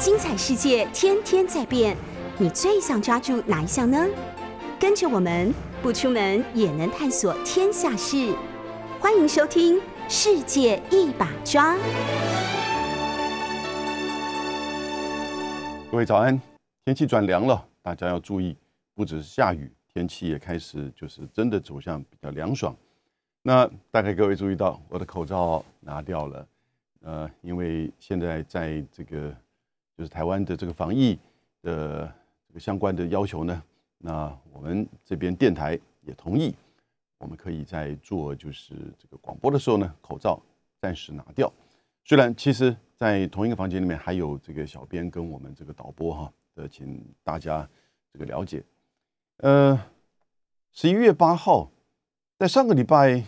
精彩世界天天在变，你最想抓住哪一项呢？跟着我们不出门也能探索天下事，欢迎收听《世界一把抓》。各位早安，天气转凉了，大家要注意，不只是下雨，天气也开始就是真的走向比较凉爽。那大概各位注意到，我的口罩拿掉了，呃，因为现在在这个。就是台湾的这个防疫的这个相关的要求呢，那我们这边电台也同意，我们可以在做就是这个广播的时候呢，口罩暂时拿掉。虽然其实，在同一个房间里面还有这个小编跟我们这个导播哈的，请大家这个了解。呃，十一月八号，在上个礼拜，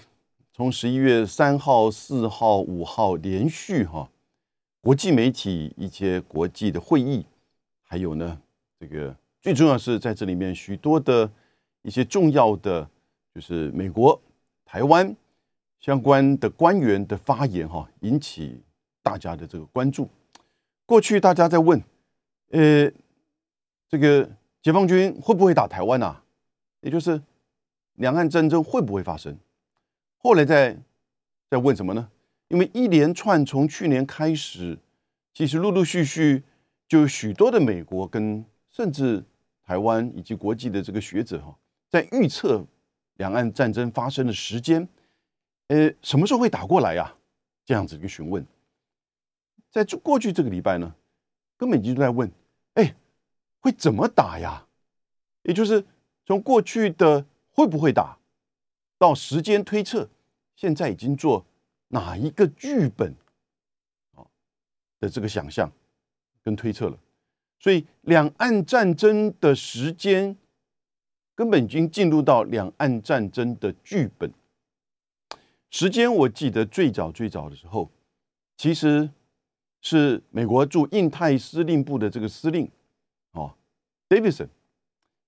从十一月三号、四号、五号连续哈。国际媒体一些国际的会议，还有呢，这个最重要是在这里面许多的一些重要的，就是美国、台湾相关的官员的发言哈，引起大家的这个关注。过去大家在问，呃，这个解放军会不会打台湾啊？也就是两岸战争会不会发生？后来在在问什么呢？因为一连串从去年开始，其实陆陆续续就有许多的美国跟甚至台湾以及国际的这个学者哈，在预测两岸战争发生的时间，呃，什么时候会打过来呀？这样子一个询问，在这过去这个礼拜呢，根本就在问，哎，会怎么打呀？也就是从过去的会不会打，到时间推测，现在已经做。哪一个剧本啊的这个想象跟推测了，所以两岸战争的时间根本已经进入到两岸战争的剧本时间。我记得最早最早的时候，其实是美国驻印太司令部的这个司令哦，Davidson。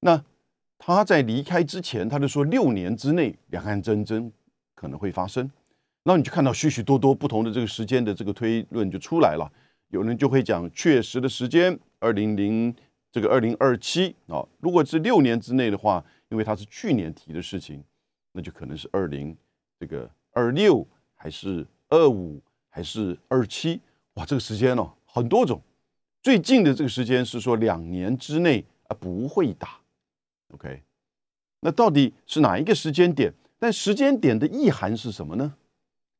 那他在离开之前，他就说六年之内两岸战争可能会发生。然后你就看到许许多多不同的这个时间的这个推论就出来了，有人就会讲确实的时间二零零这个二零二七啊，如果是六年之内的话，因为它是去年提的事情，那就可能是二零这个二六还是二五还是二七哇，这个时间哦很多种，最近的这个时间是说两年之内啊不会打，OK，那到底是哪一个时间点？但时间点的意涵是什么呢？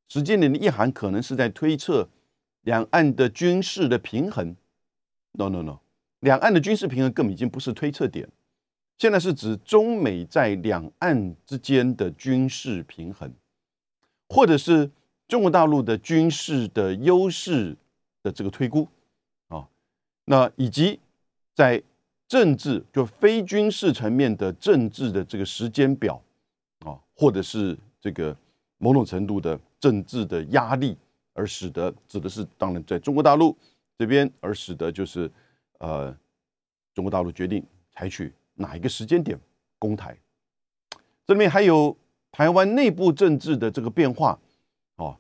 时间点的意涵可能是在推测两岸的军事的平衡。No No No，两岸的军事平衡根本已经不是推测点，现在是指中美在两岸之间的军事平衡，或者是中国大陆的军事的优势的这个推估啊。那以及在政治就非军事层面的政治的这个时间表啊，或者是这个某种程度的。政治的压力，而使得指的是当然在中国大陆这边，而使得就是呃中国大陆决定采取哪一个时间点攻台。这里面还有台湾内部政治的这个变化哦，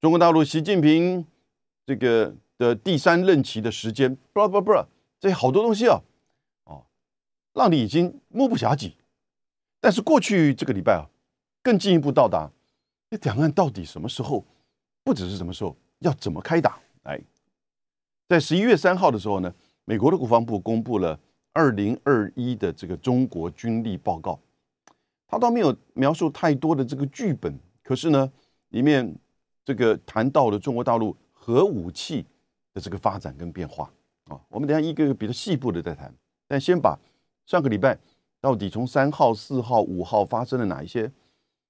中国大陆习近平这个的第三任期的时间，不不不，这好多东西啊，哦，让你已经目不暇接。但是过去这个礼拜啊，更进一步到达。那两岸到底什么时候？不只是什么时候，要怎么开打？哎，在十一月三号的时候呢，美国的国防部公布了二零二一的这个中国军力报告。他倒没有描述太多的这个剧本，可是呢，里面这个谈到了中国大陆核武器的这个发展跟变化啊。我们等下一个个比较细部的再谈，但先把上个礼拜到底从三号、四号、五号发生了哪一些？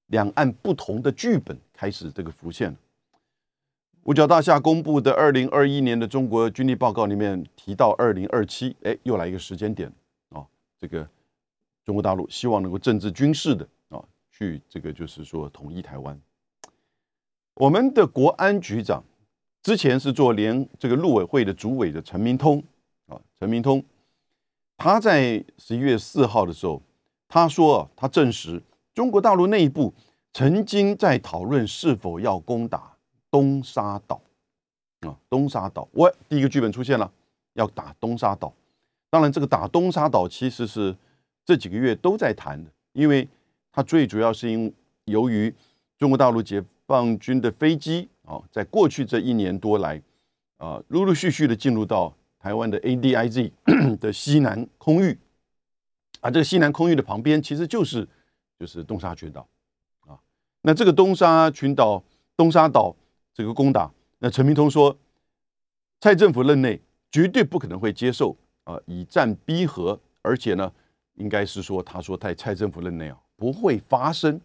两岸不同的剧本开始这个浮现。五角大厦公布的二零二一年的中国军力报告里面提到二零二七，哎，又来一个时间点啊！这个中国大陆希望能够政治军事的啊，去这个就是说统一台湾。我们的国安局长之前是做联这个陆委会的主委的陈明通啊，陈明通他在十一月四号的时候，他说啊他证实。中国大陆内部曾经在讨论是否要攻打东沙岛。啊，东沙岛，我第一个剧本出现了，要打东沙岛。当然，这个打东沙岛其实是这几个月都在谈的，因为它最主要是因由于中国大陆解放军的飞机啊，在过去这一年多来啊，陆陆续续的进入到台湾的 ADIZ 的西南空域，啊，这个西南空域的旁边其实就是就是东沙群岛啊。那这个东沙群岛、东沙岛这个攻打，那陈明通说，蔡政府任内绝对不可能会接受。啊，以战逼和，而且呢，应该是说，他说在蔡政府任内啊，不会发生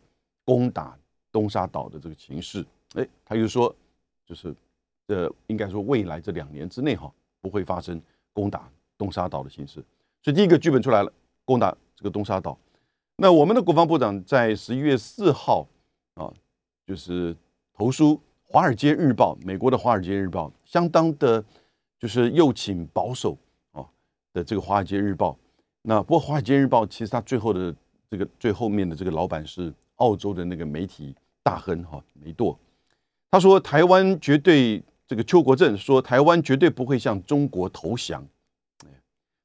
攻打东沙岛的这个情势。哎，他就说，就是呃，应该说未来这两年之内哈，不会发生攻打东沙岛的形势。所以第一个剧本出来了，攻打这个东沙岛。那我们的国防部长在十一月四号啊，就是投书《华尔街日报》，美国的《华尔街日报》，相当的，就是右倾保守啊。的这个《华尔街日报》，那不过《华尔街日报》其实它最后的这个最后面的这个老板是澳洲的那个媒体大亨哈梅多，他说台湾绝对这个邱国正说台湾绝对不会向中国投降，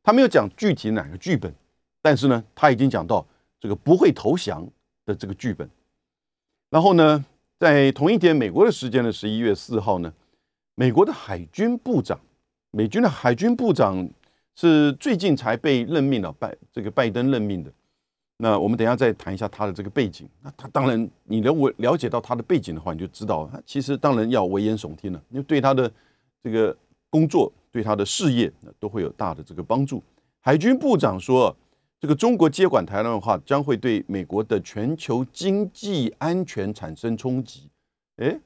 他没有讲具体哪个剧本，但是呢他已经讲到这个不会投降的这个剧本。然后呢，在同一天美国的时间的十一月四号呢，美国的海军部长，美军的海军部长。是最近才被任命了拜这个拜登任命的，那我们等一下再谈一下他的这个背景。那他当然，你了我了解到他的背景的话，你就知道他，其实当然要危言耸听了，因为对他的这个工作、对他的事业都会有大的这个帮助。海军部长说，这个中国接管台湾的话，将会对美国的全球经济安全产生冲击。诶，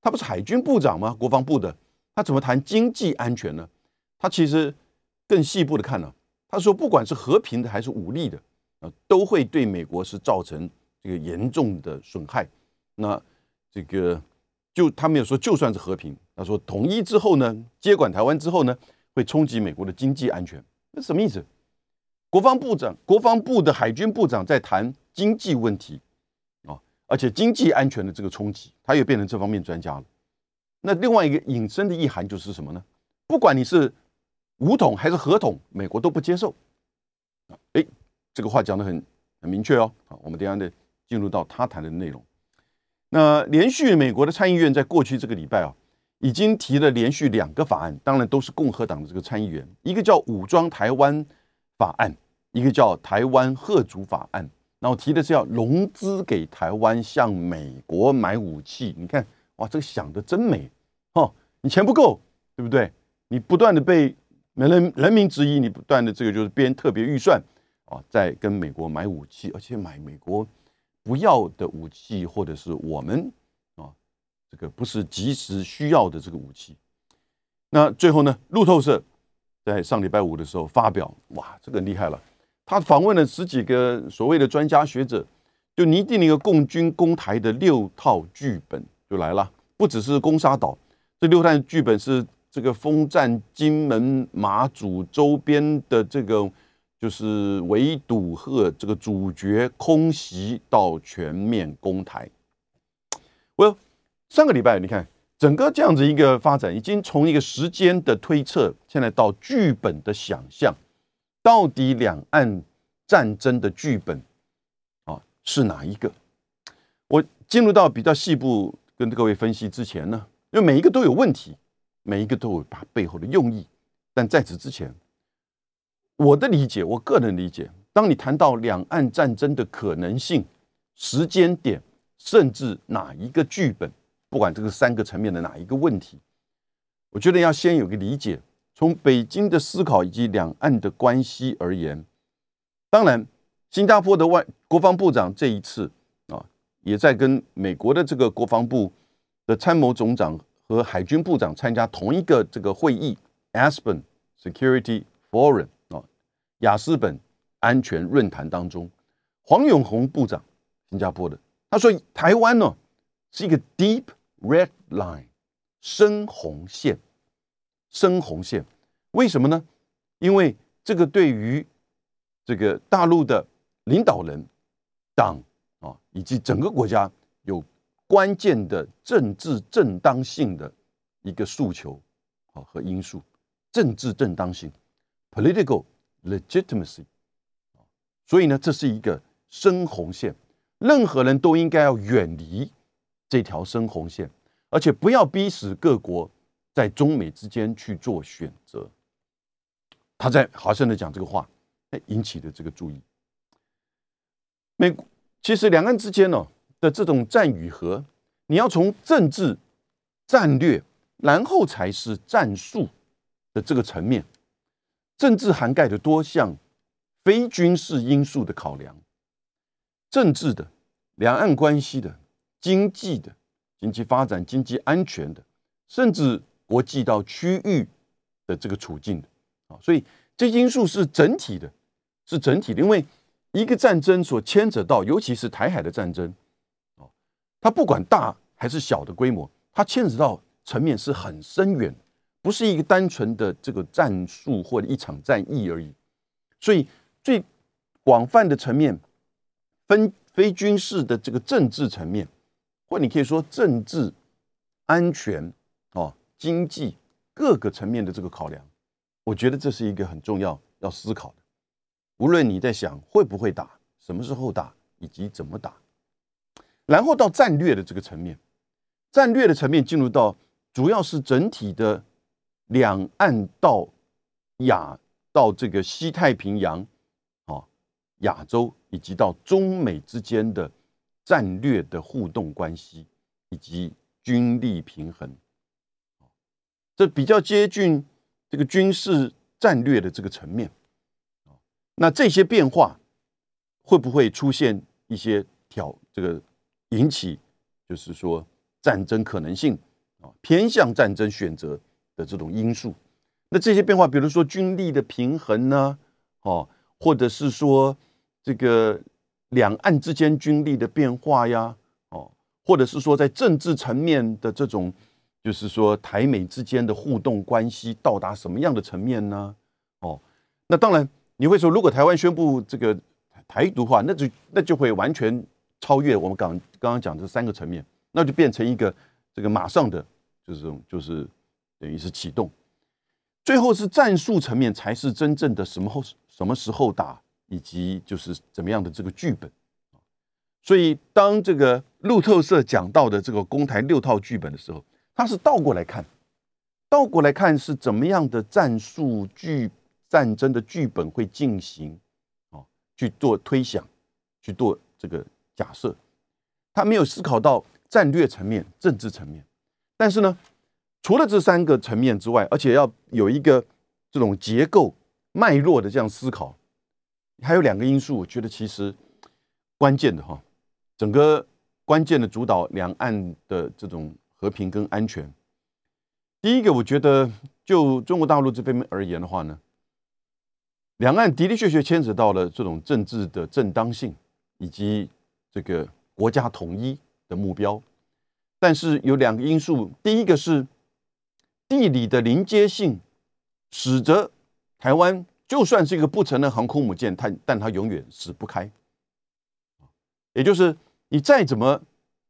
他不是海军部长吗？国防部的，他怎么谈经济安全呢？他其实。更细部的看呢，他说，不管是和平的还是武力的，啊，都会对美国是造成这个严重的损害。那这个就他没有说，就算是和平，他说统一之后呢，接管台湾之后呢，会冲击美国的经济安全。那什么意思？国防部长、国防部的海军部长在谈经济问题啊，而且经济安全的这个冲击，他又变成这方面专家了。那另外一个引申的意涵就是什么呢？不管你是。武统还是合统，美国都不接受。啊，哎，这个话讲的很很明确哦。好，我们等下呢进入到他谈的内容。那连续美国的参议院在过去这个礼拜啊，已经提了连续两个法案，当然都是共和党的这个参议员，一个叫武装台湾法案，一个叫台湾贺主法案。然后提的是要融资给台湾向美国买武器。你看，哇，这个想的真美哦！你钱不够，对不对？你不断的被。人人民质疑，你不断的这个就是编特别预算啊，在跟美国买武器，而且买美国不要的武器，或者是我们啊这个不是及时需要的这个武器。那最后呢，路透社在上礼拜五的时候发表，哇，这个厉害了，他访问了十几个所谓的专家学者，就拟定了一个共军攻台的六套剧本就来了，不只是攻沙岛，这六套剧本是。这个封占金门、马祖周边的这个，就是围堵和这个主角空袭到全面攻台。我上个礼拜你看，整个这样子一个发展，已经从一个时间的推测，现在到剧本的想象，到底两岸战争的剧本啊是哪一个？我进入到比较细部跟各位分析之前呢，因为每一个都有问题。每一个都有它背后的用意，但在此之前，我的理解，我个人理解，当你谈到两岸战争的可能性、时间点，甚至哪一个剧本，不管这个三个层面的哪一个问题，我觉得要先有个理解。从北京的思考以及两岸的关系而言，当然，新加坡的外国防部长这一次啊，也在跟美国的这个国防部的参谋总长。和海军部长参加同一个这个会议，Aspen Security Forum 啊，雅斯本安全论坛当中，黄永红部长，新加坡的，他说台湾呢是一个 deep red line，深红线，深红线，为什么呢？因为这个对于这个大陆的领导人、党啊，以及整个国家有。关键的政治正当性的一个诉求，啊和因素，政治正当性 （political legitimacy）。所以呢，这是一个深红线，任何人都应该要远离这条深红线，而且不要逼使各国在中美之间去做选择。他在华盛顿讲这个话，引起的这个注意。美其实两岸之间呢的这种战与和，你要从政治战略，然后才是战术的这个层面。政治涵盖的多项非军事因素的考量，政治的、两岸关系的、经济的、经济发展、经济安全的，甚至国际到区域的这个处境的啊，所以这因素是整体的，是整体的，因为。一个战争所牵扯到，尤其是台海的战争，哦，它不管大还是小的规模，它牵扯到层面是很深远，不是一个单纯的这个战术或者一场战役而已。所以最广泛的层面，分非军事的这个政治层面，或你可以说政治、安全、哦经济各个层面的这个考量，我觉得这是一个很重要要思考的。无论你在想会不会打，什么时候打，以及怎么打，然后到战略的这个层面，战略的层面进入到主要是整体的两岸到亚到这个西太平洋，啊，亚洲以及到中美之间的战略的互动关系以及军力平衡，这比较接近这个军事战略的这个层面。那这些变化会不会出现一些挑这个引起，就是说战争可能性啊偏向战争选择的这种因素？那这些变化，比如说军力的平衡呢，哦，或者是说这个两岸之间军力的变化呀，哦，或者是说在政治层面的这种，就是说台美之间的互动关系到达什么样的层面呢？哦，那当然。你会说，如果台湾宣布这个台独化，那就那就会完全超越我们刚刚刚讲这三个层面，那就变成一个这个马上的就是种就是等于是启动，最后是战术层面才是真正的什么后什么时候打，以及就是怎么样的这个剧本。所以当这个路透社讲到的这个公台六套剧本的时候，它是倒过来看，倒过来看是怎么样的战术剧。战争的剧本会进行，哦，去做推想，去做这个假设，他没有思考到战略层面、政治层面。但是呢，除了这三个层面之外，而且要有一个这种结构脉络的这样思考，还有两个因素，我觉得其实关键的哈，整个关键的主导两岸的这种和平跟安全。第一个，我觉得就中国大陆这边而言的话呢。两岸的的确确牵扯到了这种政治的正当性，以及这个国家统一的目标，但是有两个因素，第一个是地理的临接性，使得台湾就算是一个不成的航空母舰，它但它永远死不开，也就是你再怎么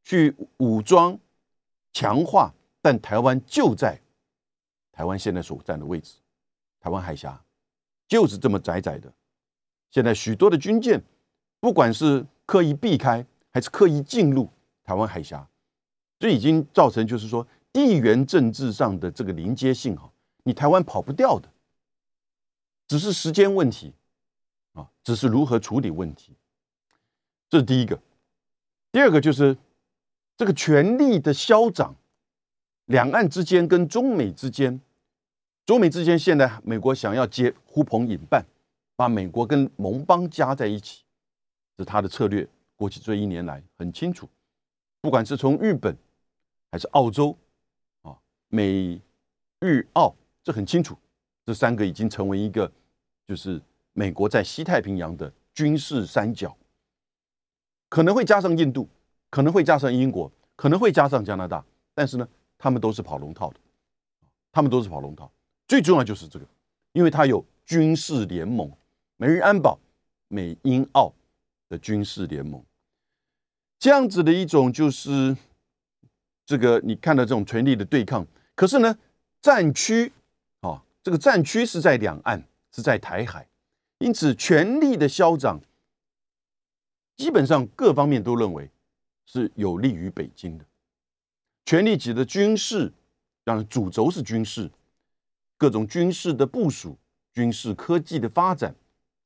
去武装强化，但台湾就在台湾现在所占的位置，台湾海峡。就是这么窄窄的，现在许多的军舰，不管是刻意避开还是刻意进入台湾海峡，这已经造成就是说地缘政治上的这个临接性哈，你台湾跑不掉的，只是时间问题啊，只是如何处理问题，这是第一个。第二个就是这个权力的消长，两岸之间跟中美之间。中美之间现在，美国想要接呼朋引伴，把美国跟盟邦加在一起，是他的策略。过去这一年来很清楚，不管是从日本还是澳洲，啊，美日澳，这很清楚，这三个已经成为一个，就是美国在西太平洋的军事三角，可能会加上印度，可能会加上英国，可能会加上加拿大，但是呢，他们都是跑龙套的，他们都是跑龙套。最重要就是这个，因为它有军事联盟，美日安保、美英澳的军事联盟，这样子的一种就是这个你看到这种权力的对抗。可是呢，战区啊这个战区是在两岸，是在台海，因此权力的消长，基本上各方面都认为是有利于北京的。权力级的军事，当然主轴是军事，各种军事的部署、军事科技的发展，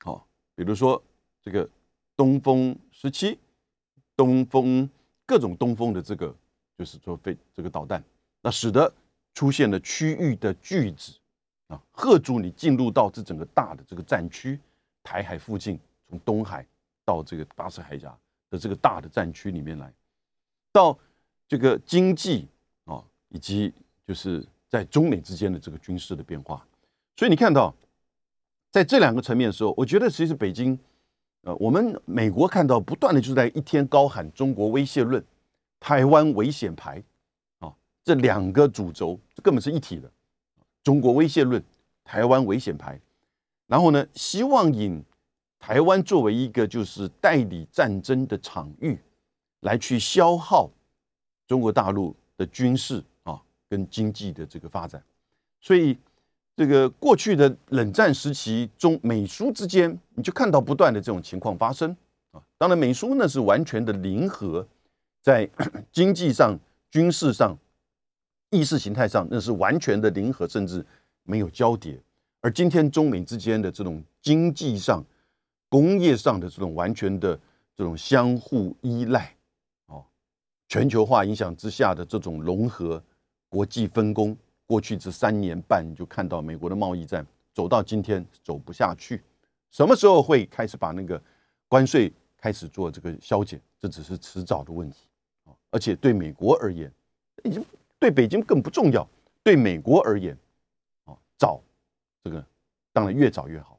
好，比如说这个东风十七、东风各种东风的这个，就是说飞这个导弹，那使得出现了区域的拒止。啊，贺阻你进入到这整个大的这个战区，台海附近，从东海到这个巴士海峡的这个大的战区里面来，到这个经济啊，以及就是在中美之间的这个军事的变化。所以你看到，在这两个层面的时候，我觉得其实北京，呃，我们美国看到不断的就是在一天高喊中国威胁论、台湾危险牌啊，这两个主轴这根本是一体的。中国威胁论、台湾危险牌，然后呢，希望引台湾作为一个就是代理战争的场域，来去消耗中国大陆的军事啊跟经济的这个发展。所以，这个过去的冷战时期中美苏之间，你就看到不断的这种情况发生啊。当然，美苏呢是完全的零和，在经济上、军事上。意识形态上那是完全的零和，甚至没有交叠。而今天中美之间的这种经济上、工业上的这种完全的这种相互依赖，哦，全球化影响之下的这种融合、国际分工，过去这三年半你就看到美国的贸易战走到今天走不下去，什么时候会开始把那个关税开始做这个削减？这只是迟早的问题啊！而且对美国而言，已经。对北京更不重要，对美国而言，啊，早这个当然越早越好。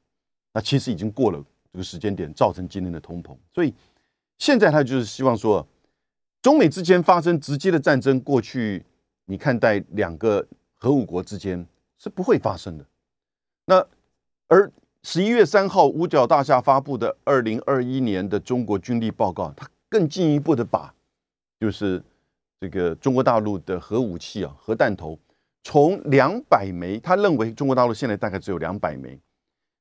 那其实已经过了这个时间点，造成今天的通膨。所以现在他就是希望说，中美之间发生直接的战争，过去你看待两个核武国之间是不会发生的。那而十一月三号五角大厦发布的二零二一年的中国军力报告，它更进一步的把就是。这个中国大陆的核武器啊，核弹头从两百枚，他认为中国大陆现在大概只有两百枚。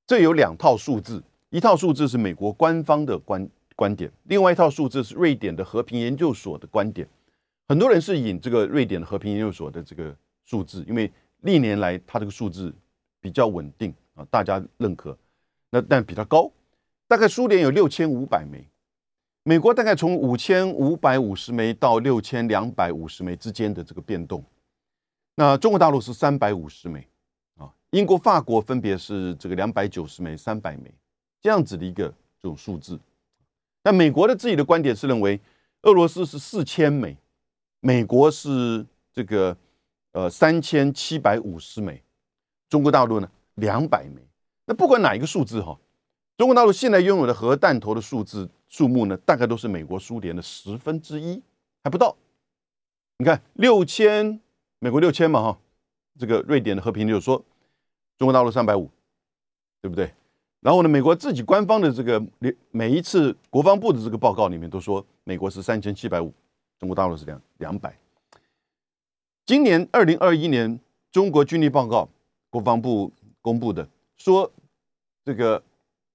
这有两套数字，一套数字是美国官方的观观点，另外一套数字是瑞典的和平研究所的观点。很多人是引这个瑞典的和平研究所的这个数字，因为历年来它这个数字比较稳定啊，大家认可。那但比它高，大概苏联有六千五百枚。美国大概从五千五百五十枚到六千两百五十枚之间的这个变动，那中国大陆是三百五十枚啊，英国、法国分别是这个两百九十枚、三百枚这样子的一个这种数字。那美国的自己的观点是认为，俄罗斯是四千枚，美国是这个呃三千七百五十枚，中国大陆呢两百枚。那不管哪一个数字哈，中国大陆现在拥有的核弹头的数字。数目呢，大概都是美国、苏联的十分之一，还不到。你看，六千，美国六千嘛，哈，这个瑞典的和平就是说，中国大陆三百五，对不对？然后呢，美国自己官方的这个每每一次国防部的这个报告里面都说，美国是三千七百五，中国大陆是两两百。今年二零二一年中国军力报告，国防部公布的说，这个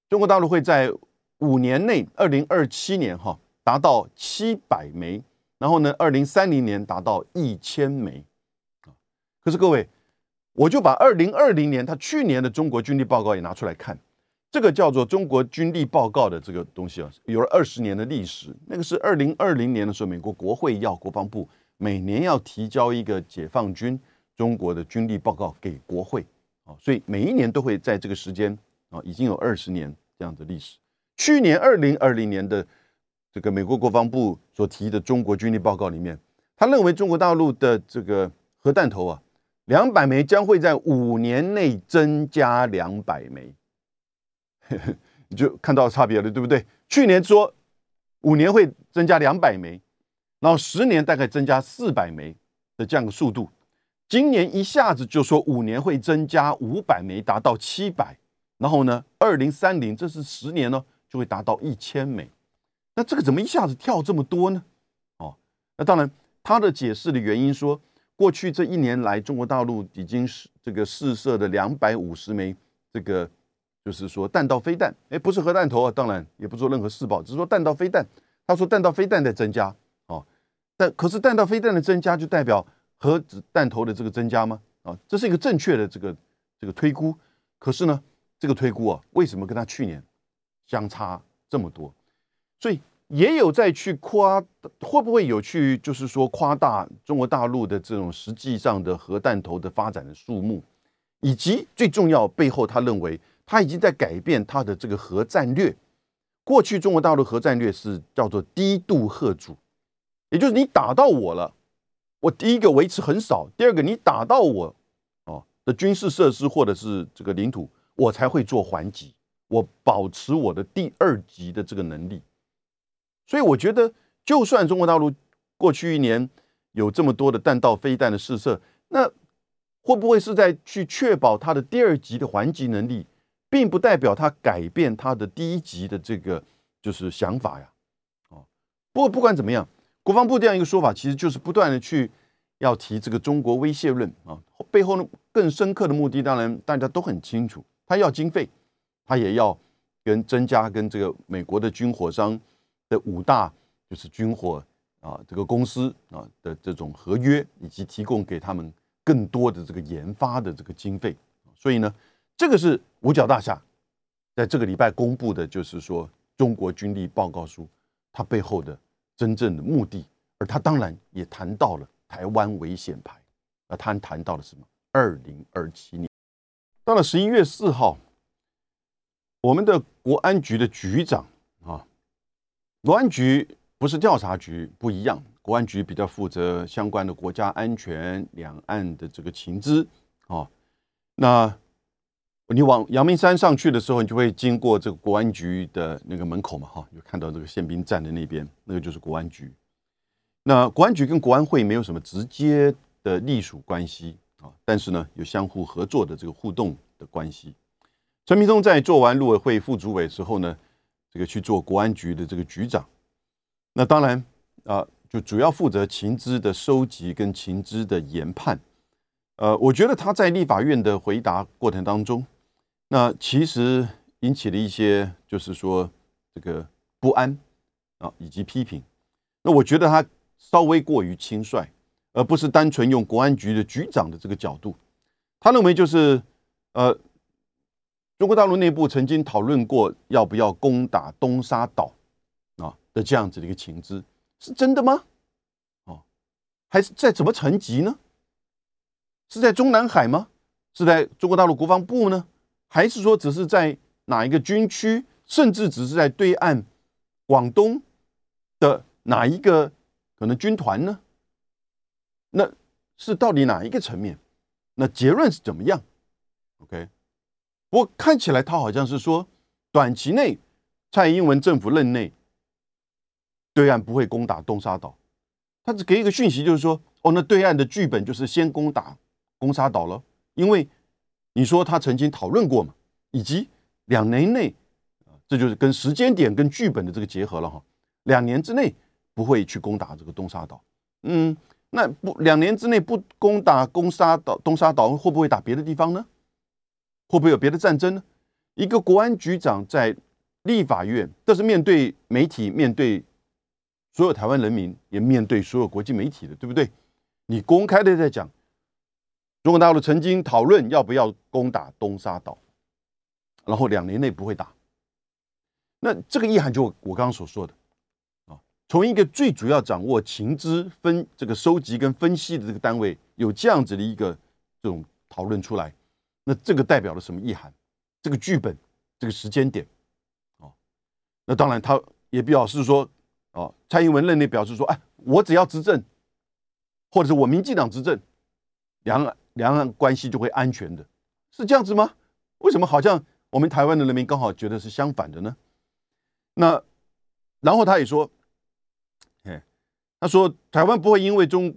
中国大陆会在。五年内，二零二七年哈达到七百枚，然后呢，二零三零年达到一千枚啊。可是各位，我就把二零二零年他去年的中国军力报告也拿出来看，这个叫做中国军力报告的这个东西啊，有了二十年的历史。那个是二零二零年的时候，美国国会要国防部每年要提交一个解放军中国的军力报告给国会啊，所以每一年都会在这个时间啊，已经有二十年这样的历史。去年二零二零年的这个美国国防部所提的中国军力报告里面，他认为中国大陆的这个核弹头啊，两百枚将会在五年内增加两百枚，你就看到差别了，对不对？去年说五年会增加两百枚，然后十年大概增加四百枚的这样的速度，今年一下子就说五年会增加五百枚，达到七百，然后呢，二零三零这是十年呢。就会达到一千枚，那这个怎么一下子跳这么多呢？哦，那当然，他的解释的原因说，过去这一年来，中国大陆已经是这个试射的两百五十枚这个，就是说弹道飞弹，哎，不是核弹头啊，当然也不做任何试爆，只是说弹道飞弹。他说弹道飞弹在增加，哦，但可是弹道飞弹的增加就代表核子弹头的这个增加吗？啊，这是一个正确的这个这个推估。可是呢，这个推估啊，为什么跟他去年相差这么多？所以。也有在去夸，会不会有去就是说夸大中国大陆的这种实际上的核弹头的发展的数目，以及最重要背后，他认为他已经在改变他的这个核战略。过去中国大陆核战略是叫做低度核主，也就是你打到我了，我第一个维持很少，第二个你打到我哦的军事设施或者是这个领土，我才会做还击，我保持我的第二级的这个能力。所以我觉得，就算中国大陆过去一年有这么多的弹道飞弹的试射，那会不会是在去确保它的第二级的还击能力，并不代表它改变它的第一级的这个就是想法呀？哦，不过不管怎么样，国防部这样一个说法，其实就是不断的去要提这个中国威胁论啊，背后呢更深刻的目的，当然大家都很清楚，他要经费，他也要跟增加跟这个美国的军火商。的五大就是军火啊，这个公司啊的这种合约，以及提供给他们更多的这个研发的这个经费。所以呢，这个是五角大厦在这个礼拜公布的，就是说中国军力报告书，它背后的真正的目的。而他当然也谈到了台湾危险牌，而他谈到了什么？二零二七年到了十一月四号，我们的国安局的局长啊。国安局不是调查局，不一样。国安局比较负责相关的国家安全、两岸的这个情资啊。那你往阳明山上去的时候，你就会经过这个国安局的那个门口嘛，哈，就看到这个宪兵站的那边，那个就是国安局。那国安局跟国安会没有什么直接的隶属关系啊，但是呢，有相互合作的这个互动的关系。陈明忠在做完陆委会副主委之后呢？这个去做国安局的这个局长，那当然啊，就主要负责情资的收集跟情资的研判。呃，我觉得他在立法院的回答过程当中，那其实引起了一些就是说这个不安啊，以及批评。那我觉得他稍微过于轻率，而不是单纯用国安局的局长的这个角度。他认为就是呃。中国大陆内部曾经讨论过要不要攻打东沙岛啊的这样子的一个情资，是真的吗？哦，还是在怎么层级呢？是在中南海吗？是在中国大陆国防部呢？还是说只是在哪一个军区，甚至只是在对岸广东的哪一个可能军团呢？那是到底哪一个层面？那结论是怎么样？OK。不过看起来他好像是说，短期内蔡英文政府任内，对岸不会攻打东沙岛。他只给一个讯息，就是说，哦，那对岸的剧本就是先攻打攻沙岛了，因为你说他曾经讨论过嘛，以及两年内，这就是跟时间点跟剧本的这个结合了哈。两年之内不会去攻打这个东沙岛。嗯，那不两年之内不攻打攻沙岛东沙岛，会不会打别的地方呢？会不会有别的战争呢？一个国安局长在立法院，这是面对媒体、面对所有台湾人民，也面对所有国际媒体的，对不对？你公开的在讲，中国大陆曾经讨论要不要攻打东沙岛，然后两年内不会打。那这个意涵就我刚刚所说的，从一个最主要掌握情资分这个收集跟分析的这个单位，有这样子的一个这种讨论出来。那这个代表了什么意涵？这个剧本，这个时间点，哦，那当然他也表示说，哦，蔡英文任内表示说，哎，我只要执政，或者是我民进党执政，两岸两岸关系就会安全的，是这样子吗？为什么好像我们台湾的人民刚好觉得是相反的呢？那然后他也说，他说台湾不会因为中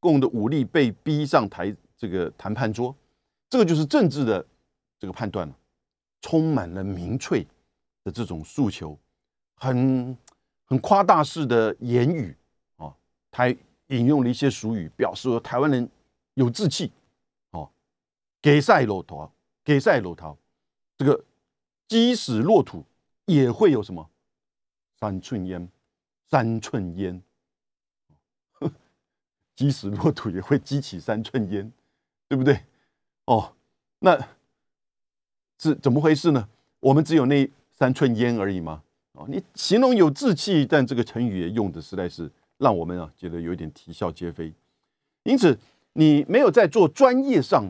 共的武力被逼上台这个谈判桌。这个就是政治的这个判断了，充满了民粹的这种诉求，很很夸大式的言语啊，他引用了一些俗语，表示说台湾人有志气，哦，给赛骆驼，给赛骆驼，这个鸡死骆土也会有什么三寸烟，三寸烟，即使落土也会激起三寸烟，对不对？哦，那是怎么回事呢？我们只有那三寸烟而已吗？哦，你形容有志气，但这个成语也用的实在是让我们啊觉得有点啼笑皆非。因此，你没有在做专业上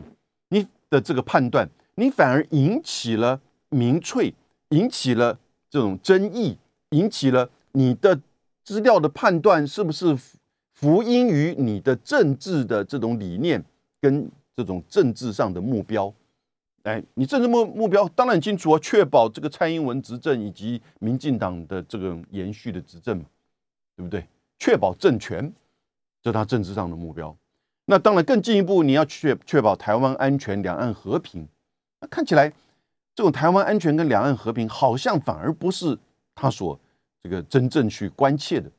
你的这个判断，你反而引起了民粹，引起了这种争议，引起了你的资料的判断是不是福音于你的政治的这种理念跟这种政治上的目标。哎，你政治目目标当然很清楚啊，确保这个蔡英文执政以及民进党的这个延续的执政嘛，对不对？确保政权，这是他政治上的目标。那当然更进一步，你要确确保台湾安全、两岸和平。那看起来，这种台湾安全跟两岸和平，好像反而不是他所这个真正去关切的，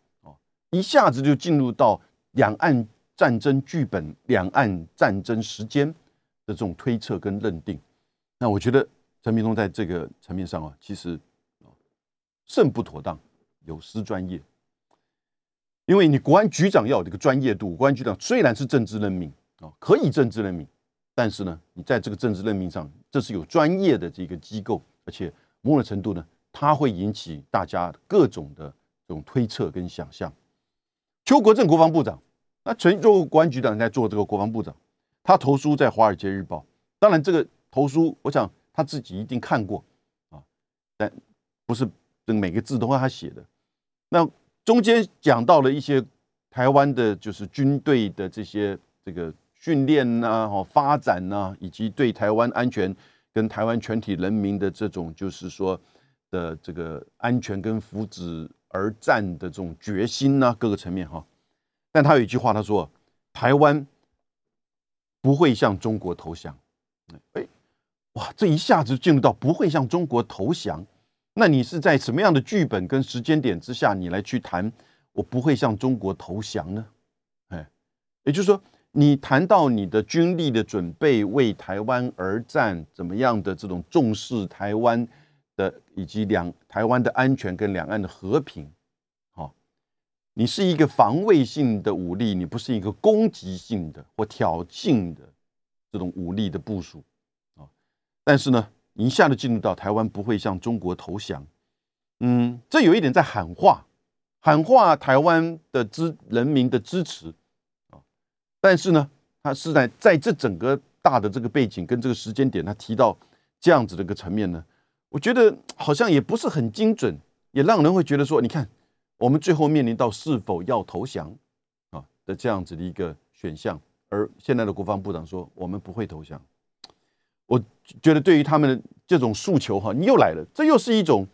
一下子就进入到两岸战争剧本、两岸战争时间的这种推测跟认定。那我觉得陈明通在这个层面上啊，其实甚不妥当，有失专业。因为你国安局长要有这个专业度，国安局长虽然是政治任命啊，可以政治任命，但是呢，你在这个政治任命上，这是有专业的这个机构，而且某种程度呢，它会引起大家各种的这种推测跟想象。邱国正国防部长，那陈做国安局长在做这个国防部长，他投书在《华尔街日报》，当然这个。投书，我想他自己一定看过啊，但不是每个字都是他写的。那中间讲到了一些台湾的，就是军队的这些这个训练呐、哈发展呐，以及对台湾安全跟台湾全体人民的这种，就是说的这个安全跟福祉而战的这种决心呐，各个层面哈。但他有一句话，他说：“台湾不会向中国投降。”哎。哇，这一下子进入到不会向中国投降，那你是在什么样的剧本跟时间点之下，你来去谈我不会向中国投降呢？哎，也就是说，你谈到你的军力的准备，为台湾而战，怎么样的这种重视台湾的以及两台湾的安全跟两岸的和平，好，你是一个防卫性的武力，你不是一个攻击性的或挑衅的这种武力的部署啊。但是呢，一下子进入到台湾不会向中国投降，嗯，这有一点在喊话，喊话台湾的支人民的支持啊。但是呢，他是在在这整个大的这个背景跟这个时间点，他提到这样子的一个层面呢，我觉得好像也不是很精准，也让人会觉得说，你看我们最后面临到是否要投降啊的这样子的一个选项，而现在的国防部长说我们不会投降。我觉得对于他们的这种诉求，哈，你又来了，这又是一种，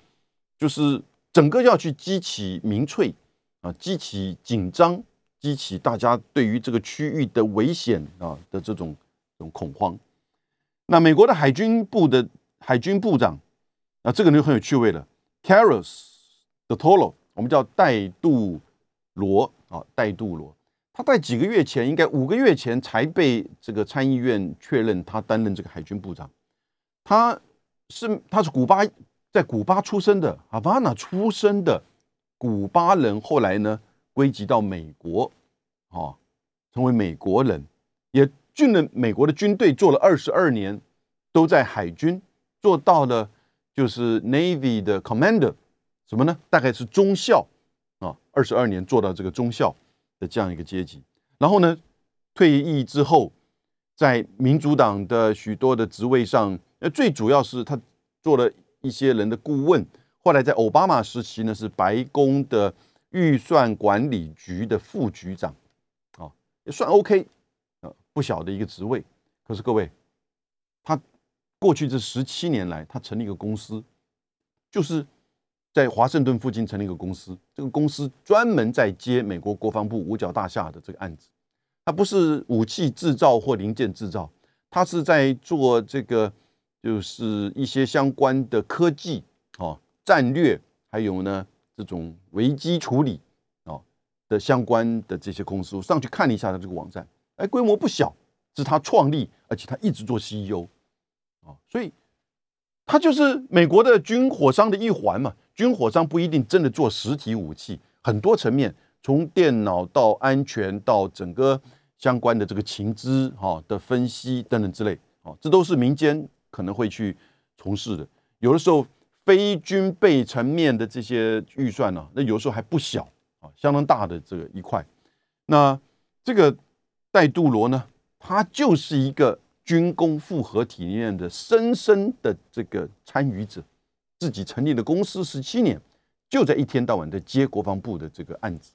就是整个要去激起民粹啊，激起紧张，激起大家对于这个区域的危险啊的这种这种恐慌。那美国的海军部的海军部长，那，这个人很有趣味了 Caros de Toro，我们叫戴杜罗啊，戴杜罗。他在几个月前，应该五个月前才被这个参议院确认他担任这个海军部长。他是他是古巴在古巴出生的，哈瓦那出生的古巴人，后来呢归籍到美国，哦，成为美国人，也进了美国的军队，做了二十二年，都在海军做到了就是 Navy 的 Commander，什么呢？大概是中校啊，二十二年做到这个中校。的这样一个阶级，然后呢，退役之后，在民主党的许多的职位上，呃，最主要是他做了一些人的顾问。后来在奥巴马时期呢，是白宫的预算管理局的副局长，啊，也算 OK，呃，不小的一个职位。可是各位，过去这十七年来，他成立一个公司，就是。在华盛顿附近成立一个公司，这个公司专门在接美国国防部五角大厦的这个案子。它不是武器制造或零件制造，它是在做这个，就是一些相关的科技、哦战略，还有呢这种危机处理哦的相关的这些公司。我上去看了一下它这个网站，哎，规模不小是他创立，而且他一直做 CEO，啊，所以他就是美国的军火商的一环嘛。军火商不一定真的做实体武器，很多层面，从电脑到安全到整个相关的这个情资哈的分析等等之类，哦，这都是民间可能会去从事的。有的时候非军备层面的这些预算呢，那有时候还不小啊，相当大的这个一块。那这个戴杜罗呢，他就是一个军工复合体里面的深深的这个参与者。自己成立的公司十七年，就在一天到晚的接国防部的这个案子。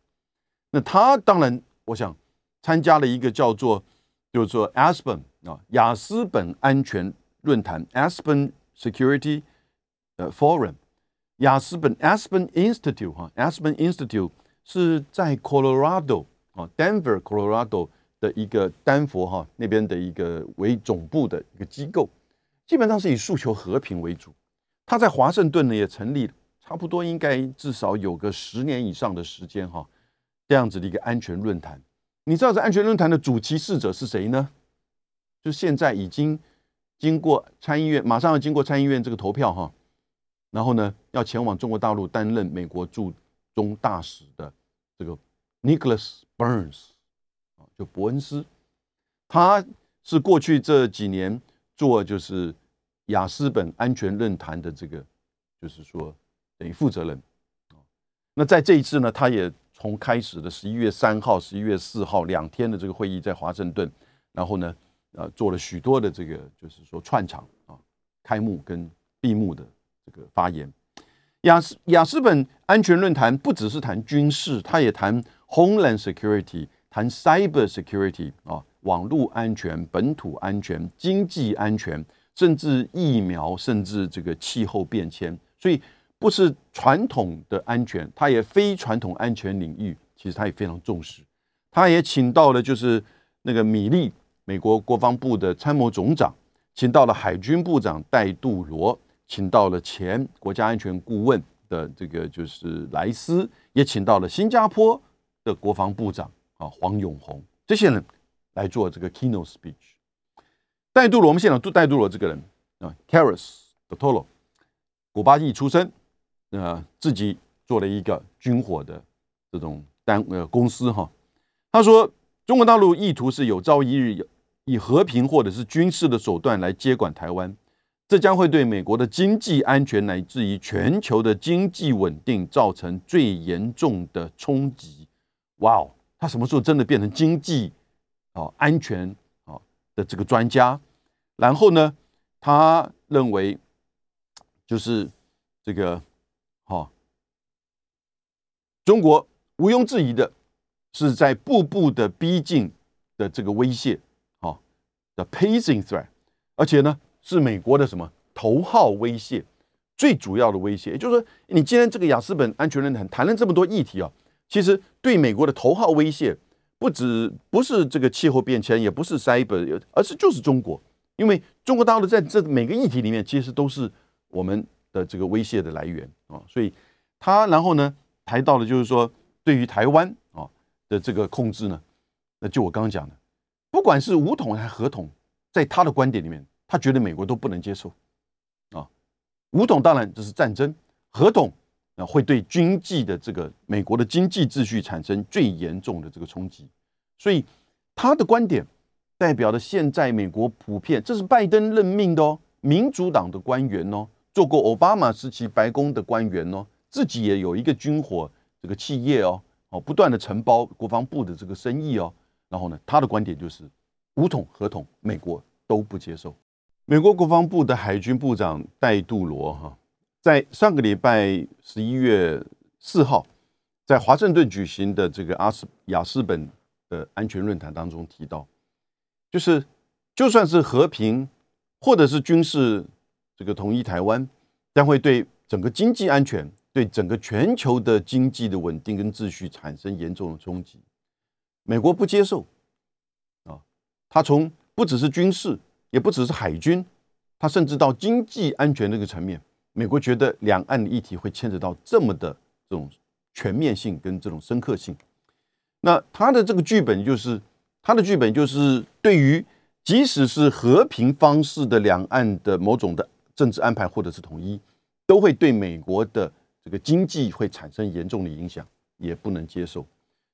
那他当然，我想参加了一个叫做，就是说 Aspen 啊，雅斯本安全论坛 Aspen Security 呃 Forum，雅斯本 Aspen Institute 哈，Aspen Institute 是在 Colorado 啊，Denver Colorado 的一个丹佛哈那边的一个为总部的一个机构，基本上是以诉求和平为主。他在华盛顿呢也成立，差不多应该至少有个十年以上的时间哈，这样子的一个安全论坛。你知道这安全论坛的主旗事者是谁呢？就现在已经经过参议院，马上要经过参议院这个投票哈，然后呢要前往中国大陆担任美国驻中大使的这个 Nicholas Burns，就伯恩斯，他是过去这几年做就是。雅斯本安全论坛的这个，就是说等于负责人那在这一次呢，他也从开始的十一月三号、十一月四号两天的这个会议在华盛顿，然后呢，呃，做了许多的这个，就是说串场啊，开幕跟闭幕的这个发言。雅斯雅斯本安全论坛不只是谈军事，他也谈 Homeland Security，谈 Cyber Security 啊，网络安全、本土安全、经济安全。甚至疫苗，甚至这个气候变迁，所以不是传统的安全，它也非传统安全领域，其实他也非常重视。他也请到了就是那个米利，美国国防部的参谋总长，请到了海军部长戴杜罗，请到了前国家安全顾问的这个就是莱斯，也请到了新加坡的国防部长啊黄永红这些人来做这个 keynote speech。戴杜罗，我们现场都戴杜罗这个人啊，Caris de Toro，古巴裔出身，呃，自己做了一个军火的这种单呃公司哈。他说，中国大陆意图是有朝一日以和平或者是军事的手段来接管台湾，这将会对美国的经济安全乃至于全球的经济稳定造成最严重的冲击。哇哦，他什么时候真的变成经济啊安全啊的这个专家？然后呢，他认为就是这个，哈，中国毋庸置疑的是在步步的逼近的这个威胁，哈，the pacing threat，而且呢是美国的什么头号威胁，最主要的威胁，也就是说，你今天这个雅思本安全论坛谈了这么多议题啊，其实对美国的头号威胁不止不是这个气候变迁，也不是 cyber，而是就是中国。因为中国大陆在这每个议题里面，其实都是我们的这个威胁的来源啊，所以他然后呢，谈到的就是说，对于台湾啊的这个控制呢，那就我刚刚讲的，不管是武统还是合统，在他的观点里面，他觉得美国都不能接受啊。武统当然这是战争，合统那会对经济的这个美国的经济秩序产生最严重的这个冲击，所以他的观点。代表的现在美国普遍，这是拜登任命的哦，民主党的官员哦，做过奥巴马时期白宫的官员哦，自己也有一个军火这个企业哦，哦，不断的承包国防部的这个生意哦，然后呢，他的观点就是武统合统，美国都不接受。美国国防部的海军部长戴杜罗哈，在上个礼拜十一月四号，在华盛顿举行的这个阿斯雅斯本的安全论坛当中提到。就是，就算是和平，或者是军事这个统一台湾，将会对整个经济安全、对整个全球的经济的稳定跟秩序产生严重的冲击。美国不接受啊，他从不只是军事，也不只是海军，他甚至到经济安全这个层面，美国觉得两岸的议题会牵扯到这么的这种全面性跟这种深刻性。那他的这个剧本就是。他的剧本就是对于即使是和平方式的两岸的某种的政治安排或者是统一，都会对美国的这个经济会产生严重的影响，也不能接受。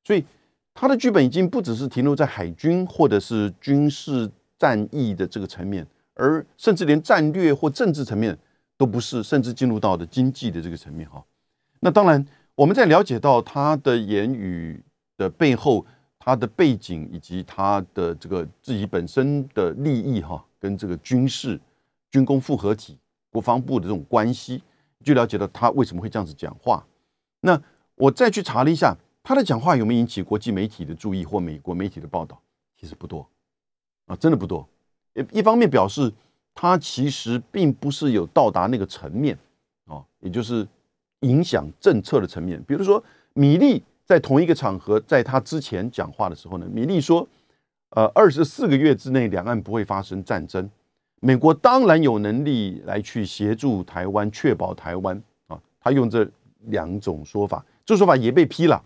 所以他的剧本已经不只是停留在海军或者是军事战役的这个层面，而甚至连战略或政治层面都不是，甚至进入到的经济的这个层面哈。那当然，我们在了解到他的言语的背后。他的背景以及他的这个自己本身的利益哈，跟这个军事军工复合体国防部的这种关系，就了解到他为什么会这样子讲话。那我再去查了一下，他的讲话有没有引起国际媒体的注意或美国媒体的报道？其实不多啊，真的不多。一一方面表示他其实并不是有到达那个层面啊，也就是影响政策的层面。比如说米利。在同一个场合，在他之前讲话的时候呢，米利说：“呃，二十四个月之内，两岸不会发生战争。美国当然有能力来去协助台湾，确保台湾啊。”他用这两种说法，这说法也被批了。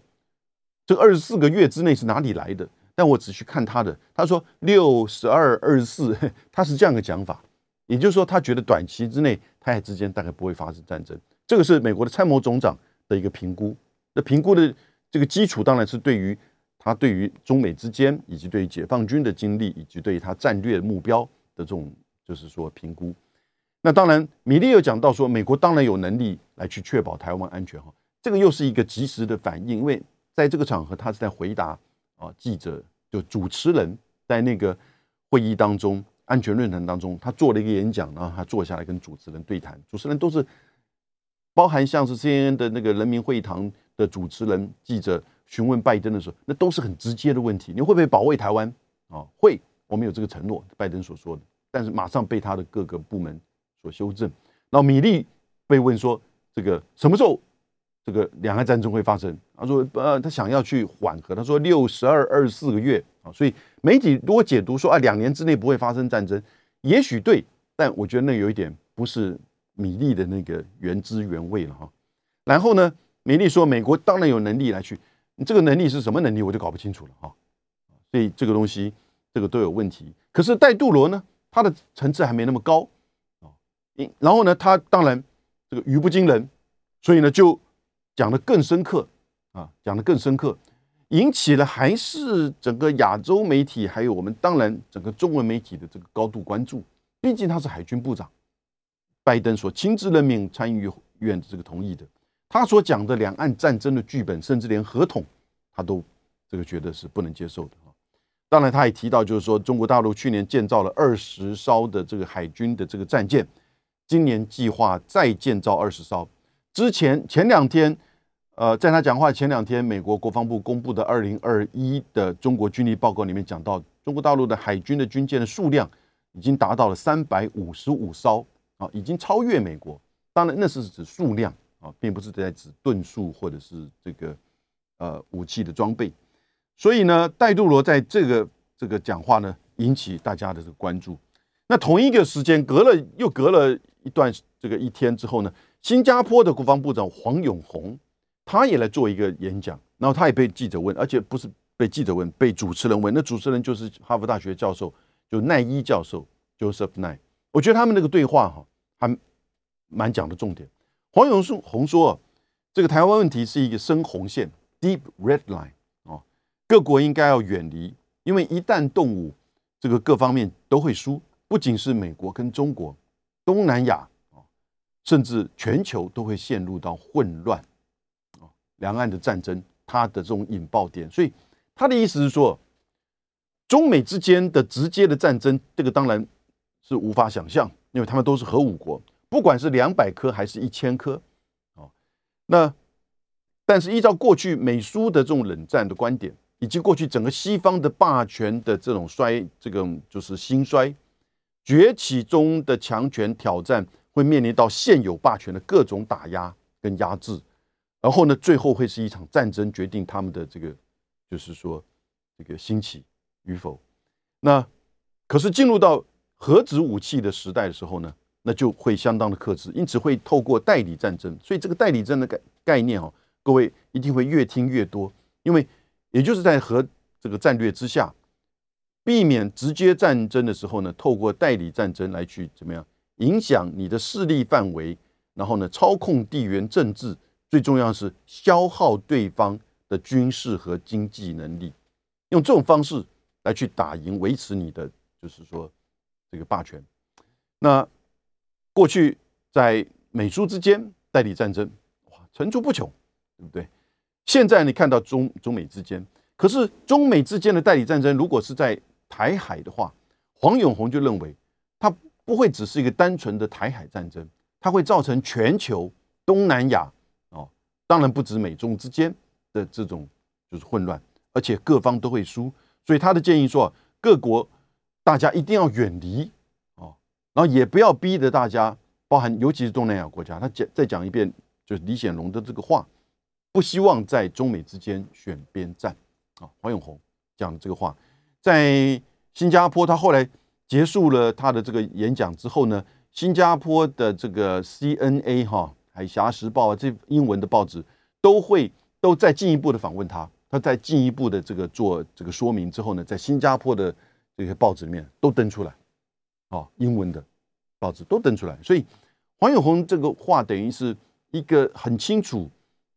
这二十四个月之内是哪里来的？但我只去看他的，他说六十二二十四，他是这样的讲法，也就是说，他觉得短期之内，台海之间大概不会发生战争。这个是美国的参谋总长的一个评估。那评估的。这个基础当然是对于他对于中美之间，以及对于解放军的经历，以及对于他战略目标的这种，就是说评估。那当然，米利有讲到说，美国当然有能力来去确保台湾安全哈。这个又是一个及时的反应，因为在这个场合，他是在回答啊记者，就主持人在那个会议当中，安全论坛当中，他做了一个演讲，然后他坐下来跟主持人对谈，主持人都是包含像是 CNN 的那个人民会议堂。的主持人记者询问拜登的时候，那都是很直接的问题。你会不会保卫台湾？啊，会，我们有这个承诺。拜登所说的，但是马上被他的各个部门所修正。然后米利被问说，这个什么时候这个两岸战争会发生？他说，呃，他想要去缓和。他说六十二二四个月所以媒体如果解读说啊，两年之内不会发生战争，也许对，但我觉得那有一点不是米利的那个原汁原味了哈。然后呢？美丽说：“美国当然有能力来去，你这个能力是什么能力，我就搞不清楚了哈。所以这个东西，这个都有问题。可是戴杜罗呢，他的层次还没那么高啊。然后呢，他当然这个语不惊人，所以呢就讲的更深刻啊，讲的更深刻，引起了还是整个亚洲媒体，还有我们当然整个中文媒体的这个高度关注。毕竟他是海军部长，拜登所亲自任命参议院的这个同意的。”他所讲的两岸战争的剧本，甚至连合同，他都这个觉得是不能接受的啊。当然，他也提到，就是说中国大陆去年建造了二十艘的这个海军的这个战舰，今年计划再建造二十艘。之前前两天，呃，在他讲话前两天，美国国防部公布的二零二一的中国军力报告里面讲到，中国大陆的海军的军舰的数量已经达到了三百五十五艘啊，已经超越美国。当然，那是指数量。啊，并不是在指吨数或者是这个呃武器的装备，所以呢，戴杜罗在这个这个讲话呢，引起大家的这个关注。那同一个时间，隔了又隔了一段这个一天之后呢，新加坡的国防部长黄永红，他也来做一个演讲，然后他也被记者问，而且不是被记者问，被主持人问。那主持人就是哈佛大学教授，就奈伊教授 Joseph 奈。我觉得他们那个对话哈，还蛮讲的重点。黄永红说：“这个台湾问题是一个深红线 （deep red line） 哦，各国应该要远离，因为一旦动武，这个各方面都会输，不仅是美国跟中国，东南亚，甚至全球都会陷入到混乱。两岸的战争，它的这种引爆点，所以他的意思是说，中美之间的直接的战争，这个当然是无法想象，因为他们都是核武国。”不管是两百颗还是一千颗，哦，那但是依照过去美苏的这种冷战的观点，以及过去整个西方的霸权的这种衰，这个就是兴衰崛起中的强权挑战，会面临到现有霸权的各种打压跟压制，然后呢，最后会是一场战争，决定他们的这个就是说这个兴起与否。那可是进入到核子武器的时代的时候呢？那就会相当的克制，因此会透过代理战争。所以这个代理战的概概念哦，各位一定会越听越多，因为也就是在核这个战略之下，避免直接战争的时候呢，透过代理战争来去怎么样影响你的势力范围，然后呢操控地缘政治，最重要是消耗对方的军事和经济能力，用这种方式来去打赢，维持你的就是说这个霸权。那过去在美苏之间代理战争，哇，层出不穷，对不对？现在你看到中中美之间，可是中美之间的代理战争，如果是在台海的话，黄永红就认为，它不会只是一个单纯的台海战争，它会造成全球、东南亚，当然不止美中之间的这种就是混乱，而且各方都会输。所以他的建议说，各国大家一定要远离哦，然后也不要逼着大家，包含尤其是东南亚国家，他讲再讲一遍，就是李显龙的这个话。不希望在中美之间选边站啊！黄永红讲的这个话，在新加坡，他后来结束了他的这个演讲之后呢，新加坡的这个 CNA 哈，海峡时报啊，这英文的报纸都会都在进一步的访问他，他在进一步的这个做这个说明之后呢，在新加坡的这些报纸里面都登出来，哦，英文的报纸都登出来，所以黄永红这个话等于是一个很清楚。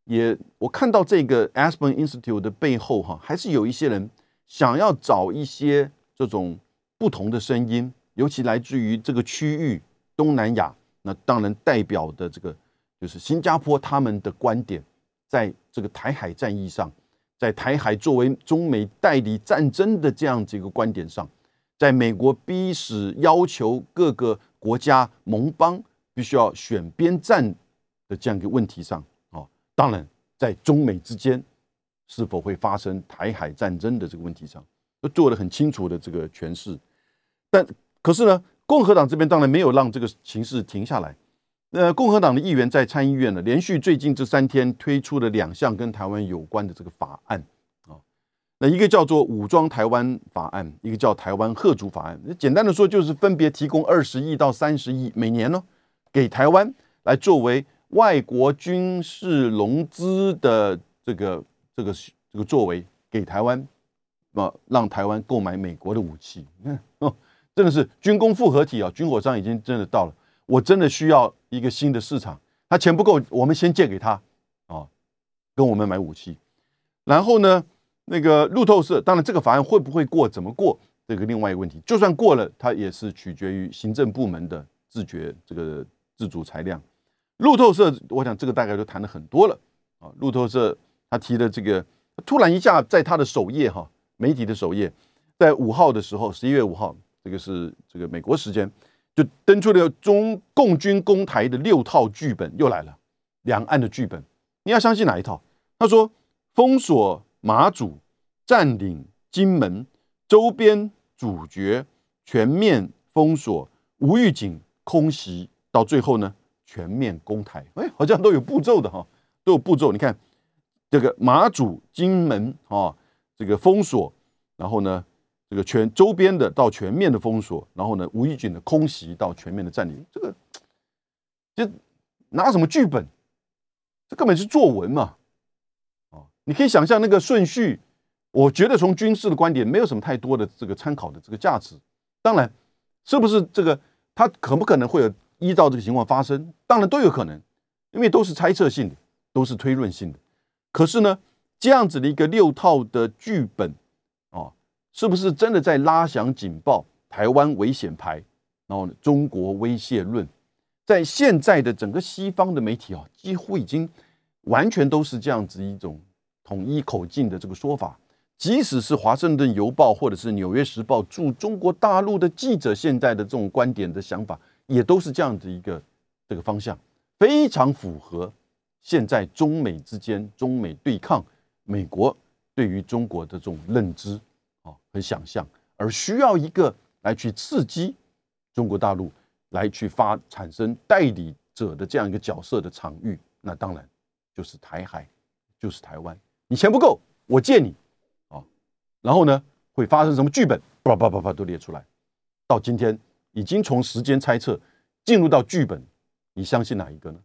也，我看到这个 Aspen Institute 的背后，哈，还是有一些人想要找一些这种不同的声音，尤其来自于这个区域东南亚。那当然代表的这个就是新加坡他们的观点，在这个台海战役上，在台海作为中美代理战争的这样子一个观点上，在美国逼使要求各个国家盟邦必须要选边站的这样一个问题上。当然，在中美之间是否会发生台海战争的这个问题上，都做了很清楚的这个诠释。但可是呢，共和党这边当然没有让这个情势停下来。呃，共和党的议员在参议院呢，连续最近这三天推出了两项跟台湾有关的这个法案啊。那一个叫做武装台湾法案，一个叫台湾贺主法案。简单的说，就是分别提供二十亿到三十亿每年呢，给台湾来作为。外国军事融资的这个这个这个作为给台湾啊，让台湾购买美国的武器，你 看哦，真的是军工复合体啊！军火商已经真的到了，我真的需要一个新的市场，他钱不够，我们先借给他啊，跟我们买武器。然后呢，那个路透社，当然这个法案会不会过，怎么过，这个另外一个问题，就算过了，它也是取决于行政部门的自觉这个自主裁量。路透社，我想这个大概都谈了很多了啊。路透社他提的这个，突然一下在他的首页哈，媒体的首页，在五号的时候，十一月五号，这个是这个美国时间，就登出了中共军攻台的六套剧本又来了，两岸的剧本，你要相信哪一套？他说封锁马祖，占领金门周边主角，全面封锁无预警空袭，到最后呢？全面攻台，哎，好像都有步骤的哈，都有步骤。你看，这个马祖、金门啊，这个封锁，然后呢，这个全周边的到全面的封锁，然后呢，无预警的空袭到全面的占领，这个就拿什么剧本？这根本是作文嘛！啊，你可以想象那个顺序，我觉得从军事的观点，没有什么太多的这个参考的这个价值。当然，是不是这个他可不可能会有？依照这个情况发生，当然都有可能，因为都是猜测性的，都是推论性的。可是呢，这样子的一个六套的剧本，是不是真的在拉响警报？台湾危险牌，然后呢，中国威胁论，在现在的整个西方的媒体啊，几乎已经完全都是这样子一种统一口径的这个说法。即使是华盛顿邮报或者是纽约时报驻中国大陆的记者，现在的这种观点的想法。也都是这样的一个这个方向，非常符合现在中美之间中美对抗，美国对于中国的这种认知啊很想象，而需要一个来去刺激中国大陆来去发产生代理者的这样一个角色的场域，那当然就是台海，就是台湾。你钱不够，我借你啊，然后呢会发生什么剧本？叭叭叭叭都列出来，到今天。已经从时间猜测进入到剧本，你相信哪一个呢？